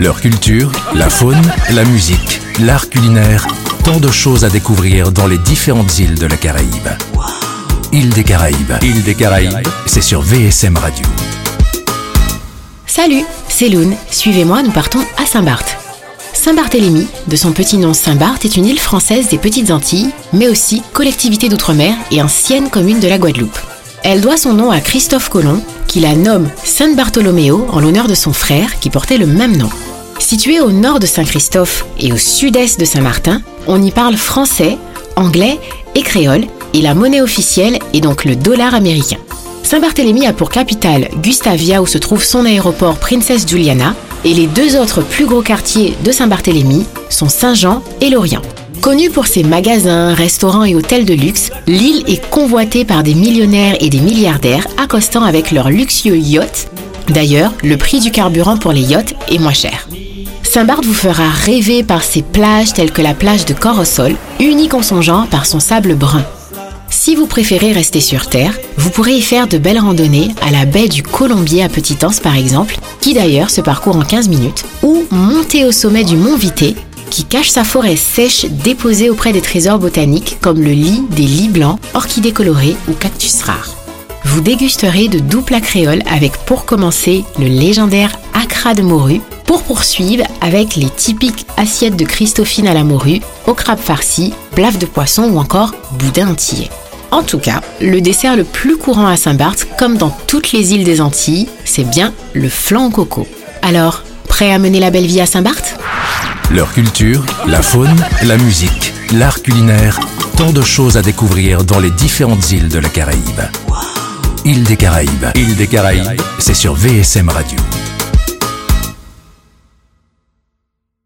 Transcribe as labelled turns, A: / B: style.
A: Leur culture, la faune, la musique, l'art culinaire, tant de choses à découvrir dans les différentes îles de la Caraïbe. Île des Caraïbes, Île des Caraïbes, c'est sur VSM Radio.
B: Salut, c'est Loun. Suivez-moi, nous partons à Saint-Barth. Saint-Barthélemy, de son petit nom Saint-Barth, est une île française des Petites Antilles, mais aussi collectivité d'outre-mer et ancienne commune de la Guadeloupe. Elle doit son nom à Christophe Colomb, qui la nomme Saint Bartholoméo en l'honneur de son frère qui portait le même nom. Située au nord de Saint-Christophe et au sud-est de Saint-Martin, on y parle français, anglais et créole, et la monnaie officielle est donc le dollar américain. Saint-Barthélemy a pour capitale Gustavia où se trouve son aéroport Princess Juliana, et les deux autres plus gros quartiers de Saint-Barthélemy sont Saint-Jean et Lorient. Connue pour ses magasins, restaurants et hôtels de luxe, l'île est convoitée par des millionnaires et des milliardaires accostant avec leurs luxueux yachts. D'ailleurs, le prix du carburant pour les yachts est moins cher. Saint-Barth vous fera rêver par ses plages telles que la plage de Corosol, unique en son genre par son sable brun. Si vous préférez rester sur Terre, vous pourrez y faire de belles randonnées à la baie du Colombier à Petit-Anse par exemple, qui d'ailleurs se parcourt en 15 minutes, ou monter au sommet du mont Vité, qui cache sa forêt sèche déposée auprès des trésors botaniques comme le lit des lits blancs, orchidées colorées ou cactus rares. Vous dégusterez de doux plats créoles avec pour commencer le légendaire acra de morue, pour poursuivre avec les typiques assiettes de Christophine à la morue, au crabe farci, blave de poisson ou encore boudin antillais. En tout cas, le dessert le plus courant à Saint-Barth, comme dans toutes les îles des Antilles, c'est bien le flan au coco. Alors, prêt à mener la belle vie à Saint-Barth?
A: Leur culture, la faune, la musique, l'art culinaire, tant de choses à découvrir dans les différentes îles de la Caraïbe. Île des Caraïbes, Île des Caraïbes, c'est sur VSM Radio.